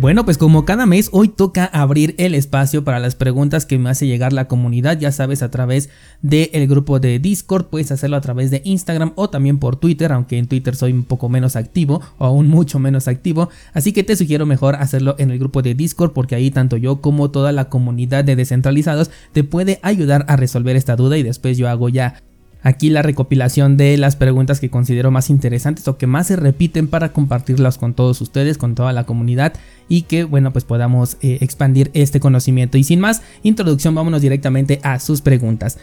Bueno, pues como cada mes, hoy toca abrir el espacio para las preguntas que me hace llegar la comunidad, ya sabes, a través del grupo de Discord, puedes hacerlo a través de Instagram o también por Twitter, aunque en Twitter soy un poco menos activo o aún mucho menos activo, así que te sugiero mejor hacerlo en el grupo de Discord porque ahí tanto yo como toda la comunidad de descentralizados te puede ayudar a resolver esta duda y después yo hago ya Aquí la recopilación de las preguntas que considero más interesantes o que más se repiten para compartirlas con todos ustedes, con toda la comunidad y que bueno pues podamos eh, expandir este conocimiento. Y sin más introducción vámonos directamente a sus preguntas.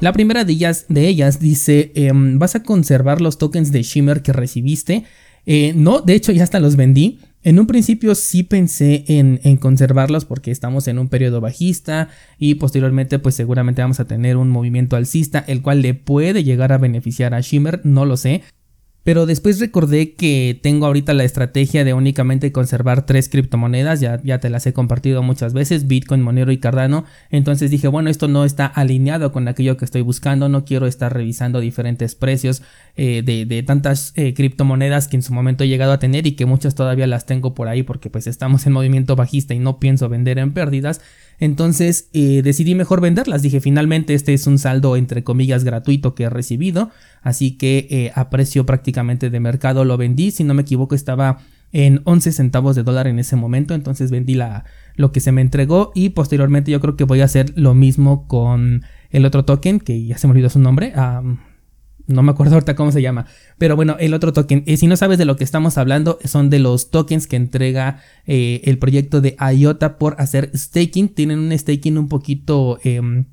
La primera de ellas, dice, em, ¿vas a conservar los tokens de Shimmer que recibiste? Eh, no, de hecho ya hasta los vendí. En un principio sí pensé en, conservarlos porque estamos en un periodo bajista y posteriormente pues seguramente vamos a tener un movimiento alcista el cual le puede llegar a beneficiar a Shimmer, no lo sé. Pero después recordé que tengo ahorita la estrategia de únicamente conservar tres criptomonedas, ya, ya te las he compartido muchas veces, Bitcoin, Monero y Cardano. Entonces dije, bueno, esto no está alineado con aquello que estoy buscando, no quiero estar revisando diferentes precios eh, de, tantas eh, criptomonedas que en su momento he llegado a tener y que muchas todavía las tengo por ahí porque pues estamos en movimiento bajista y no pienso vender en pérdidas. Entonces eh, decidí mejor venderlas. Dije, finalmente este es un saldo entre comillas gratuito que he recibido. Así que eh, a precio prácticamente de mercado lo vendí. Si no me equivoco estaba en 11 centavos de dólar en ese momento. Entonces vendí la, lo que se me entregó. Y posteriormente yo creo que voy a hacer lo mismo con el otro token. Que ya se me olvidó su nombre. No me acuerdo ahorita cómo se llama. Pero bueno, el otro token. Eh, si no sabes de lo que estamos hablando, son de los tokens que entrega eh, el proyecto de IOTA por hacer staking. Tienen un staking un poquito em,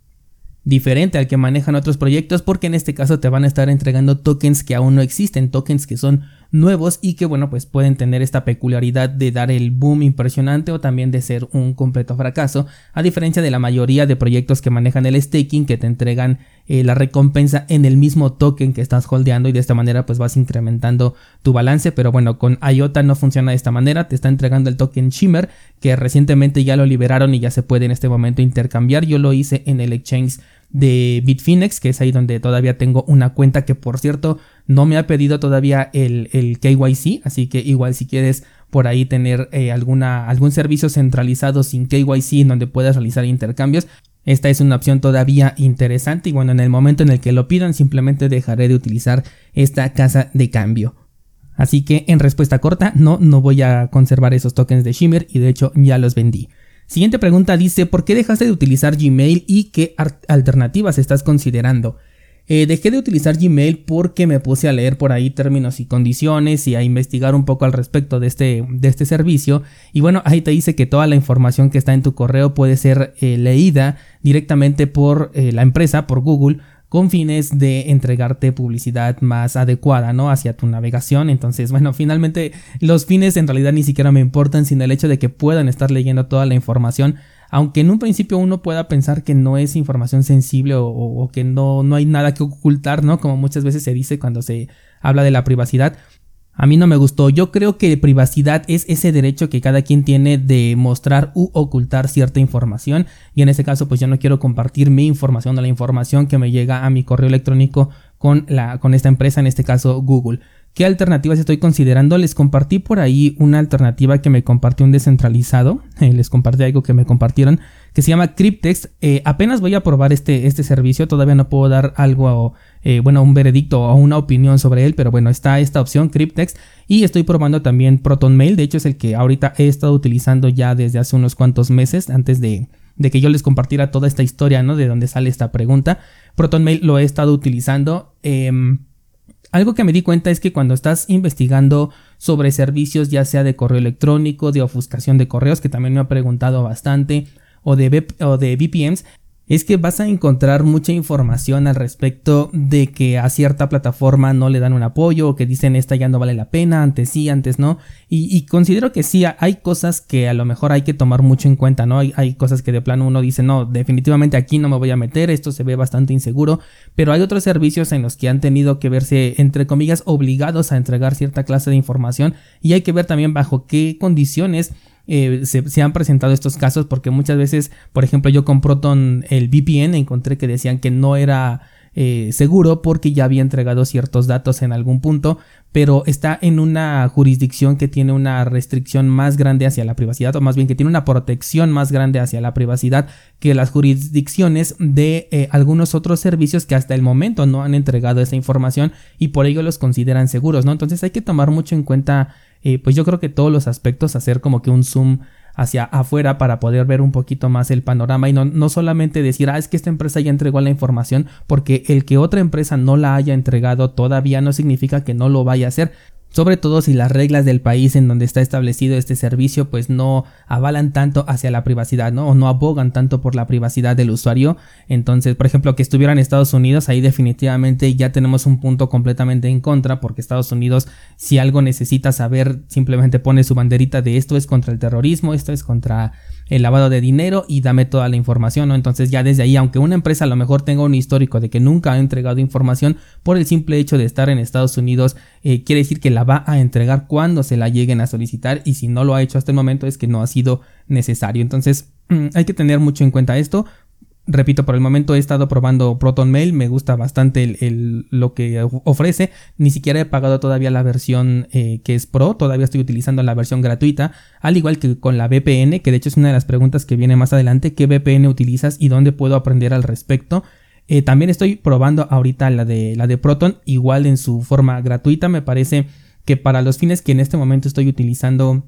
diferente al que manejan otros proyectos porque en este caso te van a estar entregando tokens que aún no existen, tokens que son nuevos y que bueno pues pueden tener esta peculiaridad de dar el boom impresionante o también de ser un completo fracaso a diferencia de la mayoría de proyectos que manejan el staking que te entregan eh, la recompensa en el mismo token que estás holdeando y de esta manera pues vas incrementando tu balance. Pero bueno con IOTA no funciona de esta manera. Te está entregando el token Shimmer que recientemente ya lo liberaron y ya se puede en este momento intercambiar. Yo lo hice en el exchange de Bitfinex, que es ahí donde todavía tengo una cuenta que por cierto no me ha pedido todavía el, el KYC, así que igual si quieres por ahí tener eh, alguna, algún servicio centralizado sin KYC en donde puedas realizar intercambios, esta es una opción todavía interesante y bueno, en el momento en el que lo pidan simplemente dejaré de utilizar esta casa de cambio. Así que en respuesta corta, no, no voy a conservar esos tokens de Shimmer y de hecho ya los vendí. Siguiente pregunta dice, ¿por qué dejaste de utilizar Gmail y qué alternativas estás considerando? Eh, dejé de utilizar Gmail porque me puse a leer por ahí términos y condiciones y a investigar un poco al respecto de este, de este servicio. Y bueno, ahí te dice que toda la información que está en tu correo puede ser eh, leída directamente por eh, la empresa, por Google, con fines de entregarte publicidad más adecuada, ¿no? Hacia tu navegación. Entonces, bueno, finalmente los fines en realidad ni siquiera me importan, sino el hecho de que puedan estar leyendo toda la información. Aunque en un principio uno pueda pensar que no es información sensible o, que no, no hay nada que ocultar, ¿no? Como muchas veces se dice cuando se habla de la privacidad. A mí no me gustó. Yo creo que privacidad es ese derecho que cada quien tiene de mostrar u ocultar cierta información. Y en este caso, pues yo no quiero compartir mi información o la información que me llega a mi correo electrónico con, la, con esta empresa, en este caso Google. ¿Qué alternativas estoy considerando? Les compartí por ahí una alternativa que me compartió un descentralizado. Les compartí algo que me compartieron que se llama Cryptex. Eh, apenas voy a probar este, este servicio. Todavía no puedo dar algo, eh, bueno, un veredicto o una opinión sobre él. Pero bueno, está esta opción Cryptex. Y estoy probando también ProtonMail. De hecho, es el que ahorita he estado utilizando ya desde hace unos cuantos meses. Antes de, de que yo les compartiera toda esta historia, ¿no? De dónde sale esta pregunta. ProtonMail lo he estado utilizando. Eh, algo que me di cuenta es que cuando estás investigando sobre servicios ya sea de correo electrónico, de ofuscación de correos, que también me ha preguntado bastante, o de, o de es que vas a encontrar mucha información al respecto de que a cierta plataforma no le dan un apoyo o que dicen esta ya no vale la pena, antes sí, antes no. Y, considero que sí, hay cosas que a lo mejor hay que tomar mucho en cuenta, ¿no? Hay, hay cosas que de plano uno dice, no, definitivamente aquí no me voy a meter, esto se ve bastante inseguro, pero hay otros servicios en los que han tenido que verse, entre comillas, obligados a entregar cierta clase de información y hay que ver también bajo qué condiciones eh, se, han presentado estos casos porque muchas veces, por ejemplo, yo con Proton el VPN encontré que decían que no era eh, seguro porque ya había entregado ciertos datos en algún punto, pero está en una jurisdicción que tiene una restricción más grande hacia la privacidad, o más bien que tiene una protección más grande hacia la privacidad que las jurisdicciones de eh, algunos otros servicios que hasta el momento no han entregado esa información y por ello los consideran seguros, ¿no? Entonces hay que tomar mucho en cuenta, eh, pues yo creo que todos los aspectos, hacer como que un zoom hacia afuera para poder ver un poquito más el panorama y no, no solamente decir, ah, es que esta empresa ya entregó la información, porque el que otra empresa no la haya entregado todavía no significa que no lo vaya a hacer sobre todo si las reglas del país en donde está establecido este servicio pues no avalan tanto hacia la privacidad, ¿no? O no abogan tanto por la privacidad del usuario. Entonces, por ejemplo, que estuviera en Estados Unidos, ahí definitivamente ya tenemos un punto completamente en contra, porque Estados Unidos, si algo necesita saber, simplemente pone su banderita de esto es contra el terrorismo, esto es contra el lavado de dinero y dame toda la información, ¿no? Entonces ya desde ahí, aunque una empresa a lo mejor tenga un histórico de que nunca ha entregado información por el simple hecho de estar en Estados Unidos, eh, quiere decir que la va a entregar cuando se la lleguen a solicitar y si no lo ha hecho hasta el momento es que no ha sido necesario. Entonces hay que tener mucho en cuenta esto. Repito, por el momento he estado probando Proton Mail, me gusta bastante el, lo que ofrece. Ni siquiera he pagado todavía la versión eh, que es Pro, todavía estoy utilizando la versión gratuita, al igual que con la VPN, que de hecho es una de las preguntas que viene más adelante, ¿qué VPN utilizas y dónde puedo aprender al respecto? Eh, también estoy probando ahorita la de, la de Proton, igual en su forma gratuita, me parece que para los fines que en este momento estoy utilizando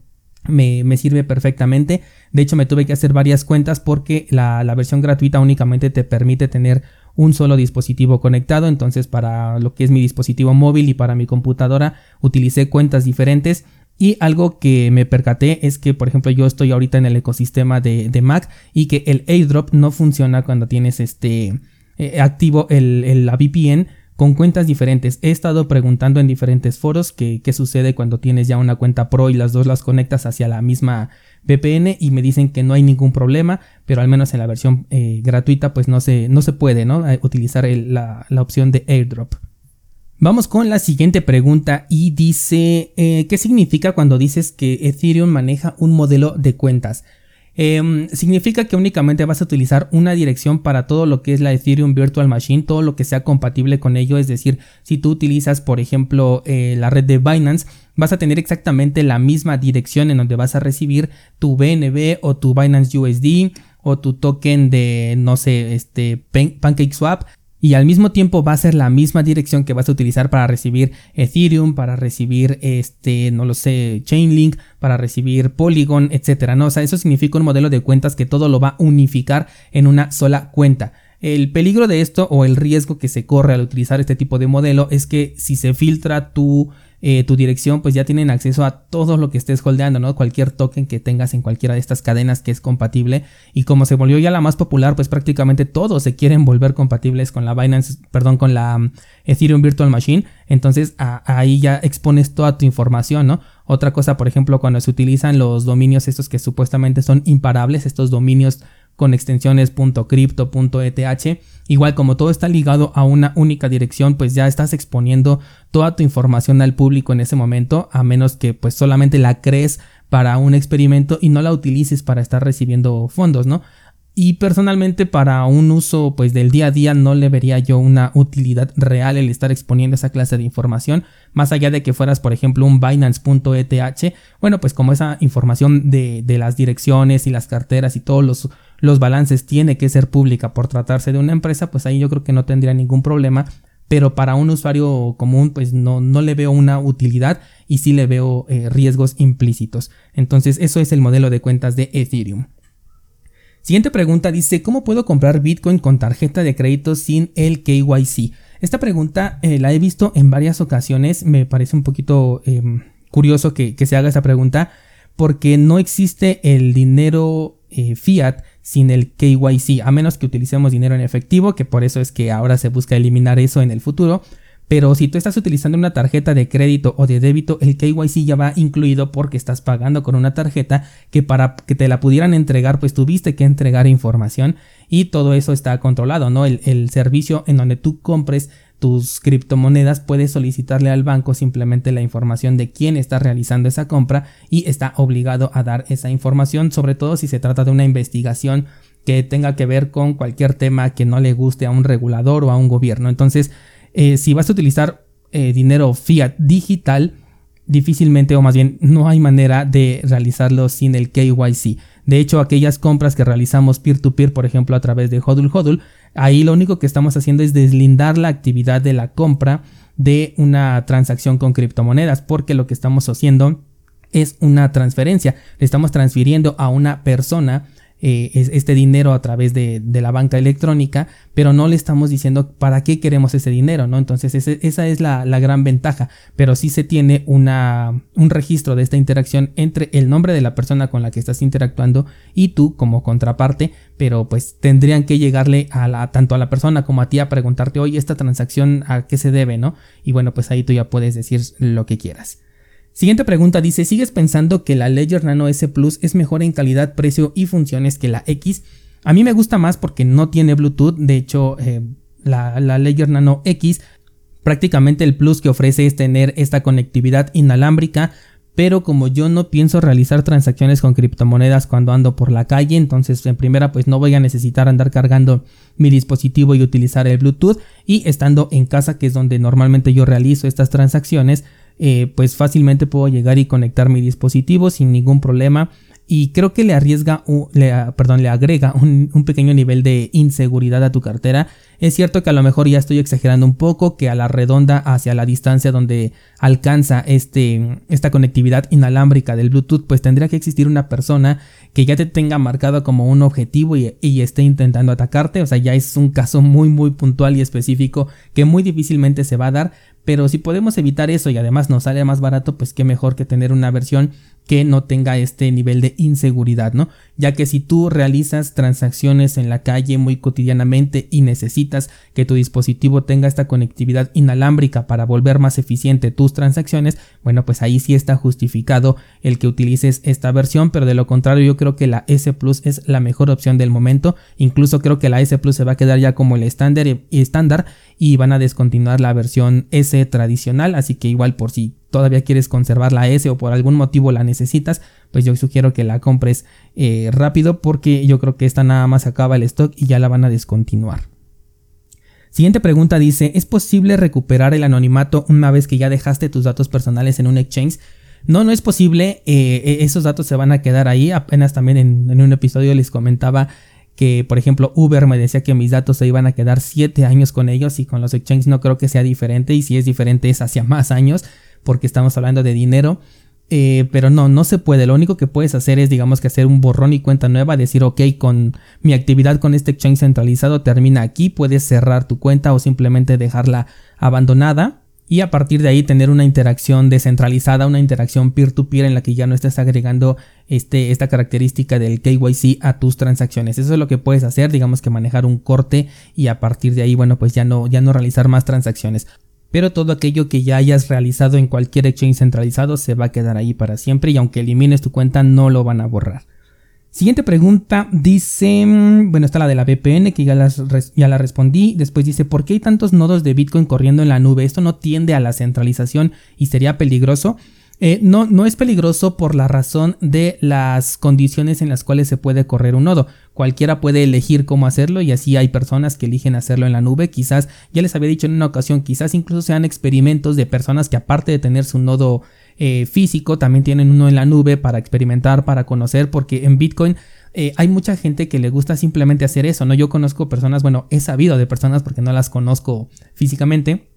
me, sirve perfectamente. De hecho, me tuve que hacer varias cuentas porque la, versión gratuita únicamente te permite tener un solo dispositivo conectado. Entonces, para lo que es mi dispositivo móvil y para mi computadora, utilicé cuentas diferentes. Y algo que me percaté es que, por ejemplo, yo estoy ahorita en el ecosistema de, Mac y que el airdrop no funciona cuando tienes este eh, activo el, el, la VPN con cuentas diferentes. He estado preguntando en diferentes foros qué, sucede cuando tienes ya una cuenta pro y las dos las conectas hacia la misma VPN y me dicen que no hay ningún problema, pero al menos en la versión eh, gratuita pues no se, no se puede ¿no? Eh, utilizar la, opción de airdrop. Vamos con la siguiente pregunta y dice, eh, ¿qué significa cuando dices que Ethereum maneja un modelo de cuentas? Em, significa que únicamente vas a utilizar una dirección para todo lo que es la Ethereum Virtual Machine, todo lo que sea compatible con ello. Es decir, si tú utilizas, por ejemplo, eh, la red de Binance, vas a tener exactamente la misma dirección en donde vas a recibir tu BNB o tu Binance USD o tu token de, no sé, este PancakeSwap y al mismo tiempo va a ser la misma dirección que vas a utilizar para recibir Ethereum, para recibir este, no lo sé, Chainlink, para recibir Polygon, etcétera, ¿no? O sea, eso significa un modelo de cuentas que todo lo va a unificar en una sola cuenta. El peligro de esto o el riesgo que se corre al utilizar este tipo de modelo es que si se filtra tu eh, tu dirección, pues ya tienen acceso a todo lo que estés holdeando, ¿no? Cualquier token que tengas en cualquiera de estas cadenas que es compatible. Y como se volvió ya la más popular, pues prácticamente todos se quieren volver compatibles con la Binance, perdón, con la um, Ethereum Virtual Machine. Entonces ahí ya expones toda tu información, ¿no? Otra cosa, por ejemplo, cuando se utilizan los dominios estos que supuestamente son imparables, estos dominios con extensiones .crypto, .eth. Igual como todo está ligado a una única dirección, pues ya estás exponiendo toda tu información al público en ese momento, a menos que pues solamente la crees para un experimento y no la utilices para estar recibiendo fondos, ¿no? Y personalmente para un uso pues del día a día no le vería yo una utilidad real el estar exponiendo esa clase de información, más allá de que fueras por ejemplo un Binance.eth, bueno pues como esa información de, de, las direcciones y las carteras y todos los, los balances tiene que ser pública por tratarse de una empresa, pues ahí yo creo que no tendría ningún problema, pero para un usuario común pues no, no le veo una utilidad y sí le veo eh, riesgos implícitos. Entonces eso es el modelo de cuentas de Ethereum. Siguiente pregunta dice, ¿cómo puedo comprar Bitcoin con tarjeta de crédito sin el KYC? Esta pregunta eh, la he visto en varias ocasiones, me parece un poquito em, curioso que, se haga esta pregunta porque no existe el dinero eh, fiat sin el KYC, a menos que utilicemos dinero en efectivo, que por eso es que ahora se busca eliminar eso en el futuro. Pero si tú estás utilizando una tarjeta de crédito o de débito, el KYC ya va incluido porque estás pagando con una tarjeta que para que te la pudieran entregar, pues tuviste que entregar información y todo eso está controlado, ¿no? El, el servicio en donde tú compres tus criptomonedas, puedes solicitarle al banco simplemente la información de quién está realizando esa compra y está obligado a dar esa información, sobre todo si se trata de una investigación que tenga que ver con cualquier tema que no le guste a un regulador o a un gobierno. Entonces, eh, si vas a utilizar eh, dinero fiat digital, difícilmente o más bien no hay manera de realizarlo sin el KYC. De hecho, aquellas compras que realizamos peer-to-peer, por ejemplo, a través de Hodul Hodul, ahí lo único que estamos haciendo es deslindar la actividad de la compra de una transacción con criptomonedas, porque lo que estamos haciendo es una transferencia. Le estamos transfiriendo a una persona eh, este dinero a través de, la banca electrónica, pero no le estamos diciendo para qué queremos ese dinero, ¿no? Entonces esa es la, gran ventaja, pero sí se tiene una, un registro de esta interacción entre el nombre de la persona con la que estás interactuando y tú como contraparte, pero pues tendrían que llegarle a la, tanto a la persona como a ti a preguntarte, oye, esta transacción a qué se debe, ¿no? Y bueno, pues ahí tú ya puedes decir lo que quieras. Siguiente pregunta dice, ¿sigues pensando que la Ledger Nano S Plus es mejor en calidad, precio y funciones que la X? A mí me gusta más porque no tiene Bluetooth, de hecho eh, la, la Ledger Nano X prácticamente el plus que ofrece es tener esta conectividad inalámbrica, pero como yo no pienso realizar transacciones con criptomonedas cuando ando por la calle, entonces en primera pues no voy a necesitar andar cargando mi dispositivo y utilizar el Bluetooth. Y estando en casa que es donde normalmente yo realizo estas transacciones, eh, pues fácilmente puedo llegar y conectar mi dispositivo sin ningún problema y creo que le arriesga, le, perdón, le agrega un, pequeño nivel de inseguridad a tu cartera. Es cierto que a lo mejor ya estoy exagerando un poco, que a la redonda hacia la distancia donde alcanza este, esta conectividad inalámbrica del Bluetooth, pues tendría que existir una persona que ya te tenga marcado como un objetivo y, y esté intentando atacarte. O sea, ya es un caso muy muy puntual y específico que muy difícilmente se va a dar. Pero si podemos evitar eso y además nos sale más barato, pues qué mejor que tener una versión que no tenga este nivel de inseguridad, ¿no? Ya que si tú realizas transacciones en la calle muy cotidianamente y necesitas que tu dispositivo tenga esta conectividad inalámbrica para volver más eficiente tus transacciones, bueno, pues ahí sí está justificado el que utilices esta versión, pero de lo contrario yo creo que la S Plus es la mejor opción del momento, incluso creo que la S Plus se va a quedar ya como el estándar y van a descontinuar la versión S tradicional, así que igual por si todavía quieres conservar la S o por algún motivo la necesitas, pues yo sugiero que la compres eh, rápido porque yo creo que esta nada más acaba el stock y ya la van a descontinuar. Siguiente pregunta dice, ¿es posible recuperar el anonimato una vez que ya dejaste tus datos personales en un exchange? No, no es posible, eh, e, esos datos se van a quedar ahí, apenas también en, en un episodio les comentaba que por ejemplo Uber me decía que mis datos se iban a quedar 7 años con ellos y con los exchanges no creo que sea diferente y si es diferente es hacia más años porque estamos hablando de dinero. Eh, pero no, no se puede. Lo único que puedes hacer es, digamos que hacer un borrón y cuenta nueva, decir, ok, con mi actividad con este exchange centralizado termina aquí, puedes cerrar tu cuenta o simplemente dejarla abandonada. Y a partir de ahí tener una interacción descentralizada, una interacción peer-to-peer en la que ya no estés agregando este, esta característica del KYC a tus transacciones. Eso es lo que puedes hacer, digamos que manejar un corte y a partir de ahí, bueno, pues ya no, ya no realizar más transacciones pero todo aquello que ya hayas realizado en cualquier exchange centralizado se va a quedar ahí para siempre y aunque elimines tu cuenta no lo van a borrar. Siguiente pregunta dice, mm, bueno, está la de la VPN que ya, ya la respondí. Después dice, ¿por qué hay tantos nodos de Bitcoin corriendo en la nube? Esto no tiende a la centralización y sería peligroso. Eh, no, no es peligroso por la razón de las condiciones en las cuales se puede correr un nodo. Cualquiera puede elegir cómo hacerlo y así hay personas que eligen hacerlo en la nube. Quizás, ya les había dicho en una ocasión, quizás incluso sean experimentos de personas que aparte de tener su nodo eh, físico, también tienen uno en la nube para experimentar, para conocer, porque en Bitcoin eh, hay mucha gente que le gusta simplemente hacer eso, ¿no? Yo conozco personas, bueno, he sabido de personas porque no las conozco físicamente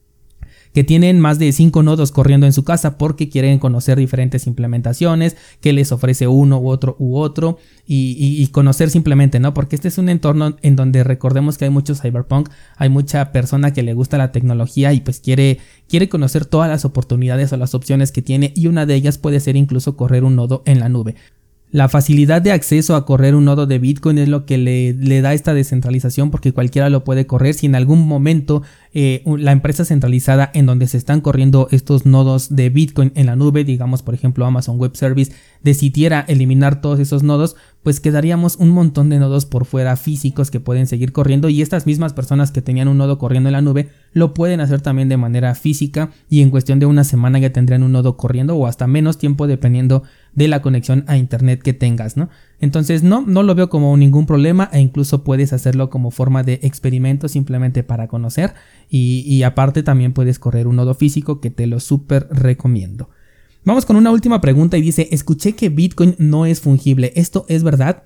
que tienen más de 5 nodos corriendo en su casa porque quieren conocer diferentes implementaciones, que les ofrece uno u otro u otro y, conocer simplemente, ¿no? Porque este es un entorno en donde recordemos que hay mucho cyberpunk, hay mucha persona que le gusta la tecnología y pues quiere, quiere conocer todas las oportunidades o las opciones que tiene y una de ellas puede ser incluso correr un nodo en la nube. La facilidad de acceso a correr un nodo de Bitcoin es lo que le, le, da esta descentralización porque cualquiera lo puede correr. Si en algún momento eh, la empresa centralizada en donde se están corriendo estos nodos de Bitcoin en la nube, digamos por ejemplo Amazon Web Service, decidiera eliminar todos esos nodos, pues quedaríamos un montón de nodos por fuera físicos que pueden seguir corriendo y estas mismas personas que tenían un nodo corriendo en la nube lo pueden hacer también de manera física y en cuestión de una semana ya tendrían un nodo corriendo o hasta menos tiempo dependiendo de la conexión a internet que tengas, ¿no? Entonces no, no lo veo como ningún problema e incluso puedes hacerlo como forma de experimento simplemente para conocer y, aparte también puedes correr un nodo físico que te lo súper recomiendo. Vamos con una última pregunta y dice, escuché que Bitcoin no es fungible, ¿esto es verdad?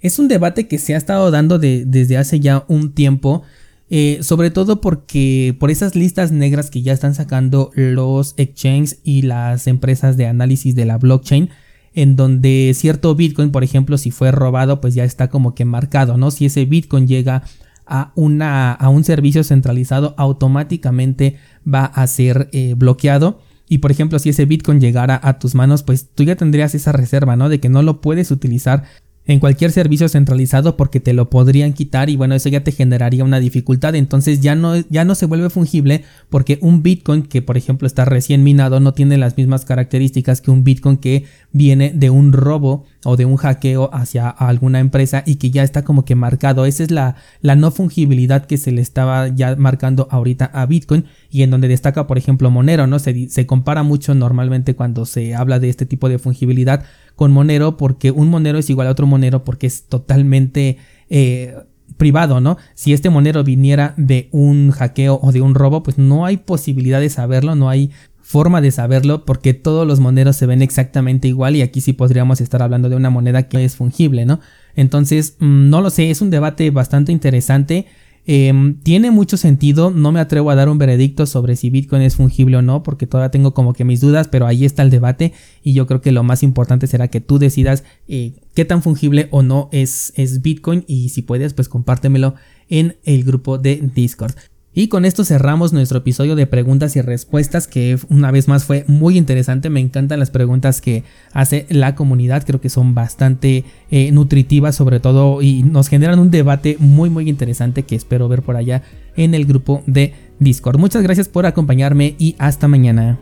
Es un debate que se ha estado dando desde hace ya un tiempo, eh, sobre todo porque por esas listas negras que ya están sacando los exchanges y las empresas de análisis de la blockchain, en donde cierto Bitcoin, por ejemplo, si fue robado, pues ya está como que marcado, ¿no? Si ese Bitcoin llega a, una, a un servicio centralizado, automáticamente va a ser eh, bloqueado. Y por ejemplo, si ese Bitcoin llegara a tus manos, pues tú ya tendrías esa reserva, ¿no? De que no lo puedes utilizar en cualquier servicio centralizado porque te lo podrían quitar y bueno, eso ya te generaría una dificultad, entonces ya no, ya no se vuelve fungible porque un Bitcoin que por ejemplo está recién minado no tiene las mismas características que un Bitcoin que viene de un robo o de un hackeo hacia alguna empresa y que ya está como que marcado. Esa es la, la no fungibilidad que se le estaba ya marcando ahorita a Bitcoin y en donde destaca por ejemplo Monero, ¿no? Se, se compara mucho normalmente cuando se habla de este tipo de fungibilidad con Monero porque un Monero es igual a otro Monero porque es totalmente... Eh, privado, ¿no? Si este monero viniera de un hackeo o de un robo, pues no hay posibilidad de saberlo, no hay forma de saberlo porque todos los moneros se ven exactamente igual y aquí sí podríamos estar hablando de una moneda que es fungible, ¿no? Entonces, mm, no lo sé, es un debate bastante interesante. Em, tiene mucho sentido, no me atrevo a dar un veredicto sobre si Bitcoin es fungible o no, porque todavía tengo como que mis dudas, pero ahí está el debate y yo creo que lo más importante será que tú decidas eh, qué tan fungible o no es, es Bitcoin y si puedes, pues compártemelo en el grupo de Discord. Y con esto cerramos nuestro episodio de preguntas y respuestas que una vez más fue muy interesante. Me encantan las preguntas que hace la comunidad. Creo que son bastante eh, nutritivas sobre todo y nos generan un debate muy muy interesante que espero ver por allá en el grupo de Discord. Muchas gracias por acompañarme y hasta mañana.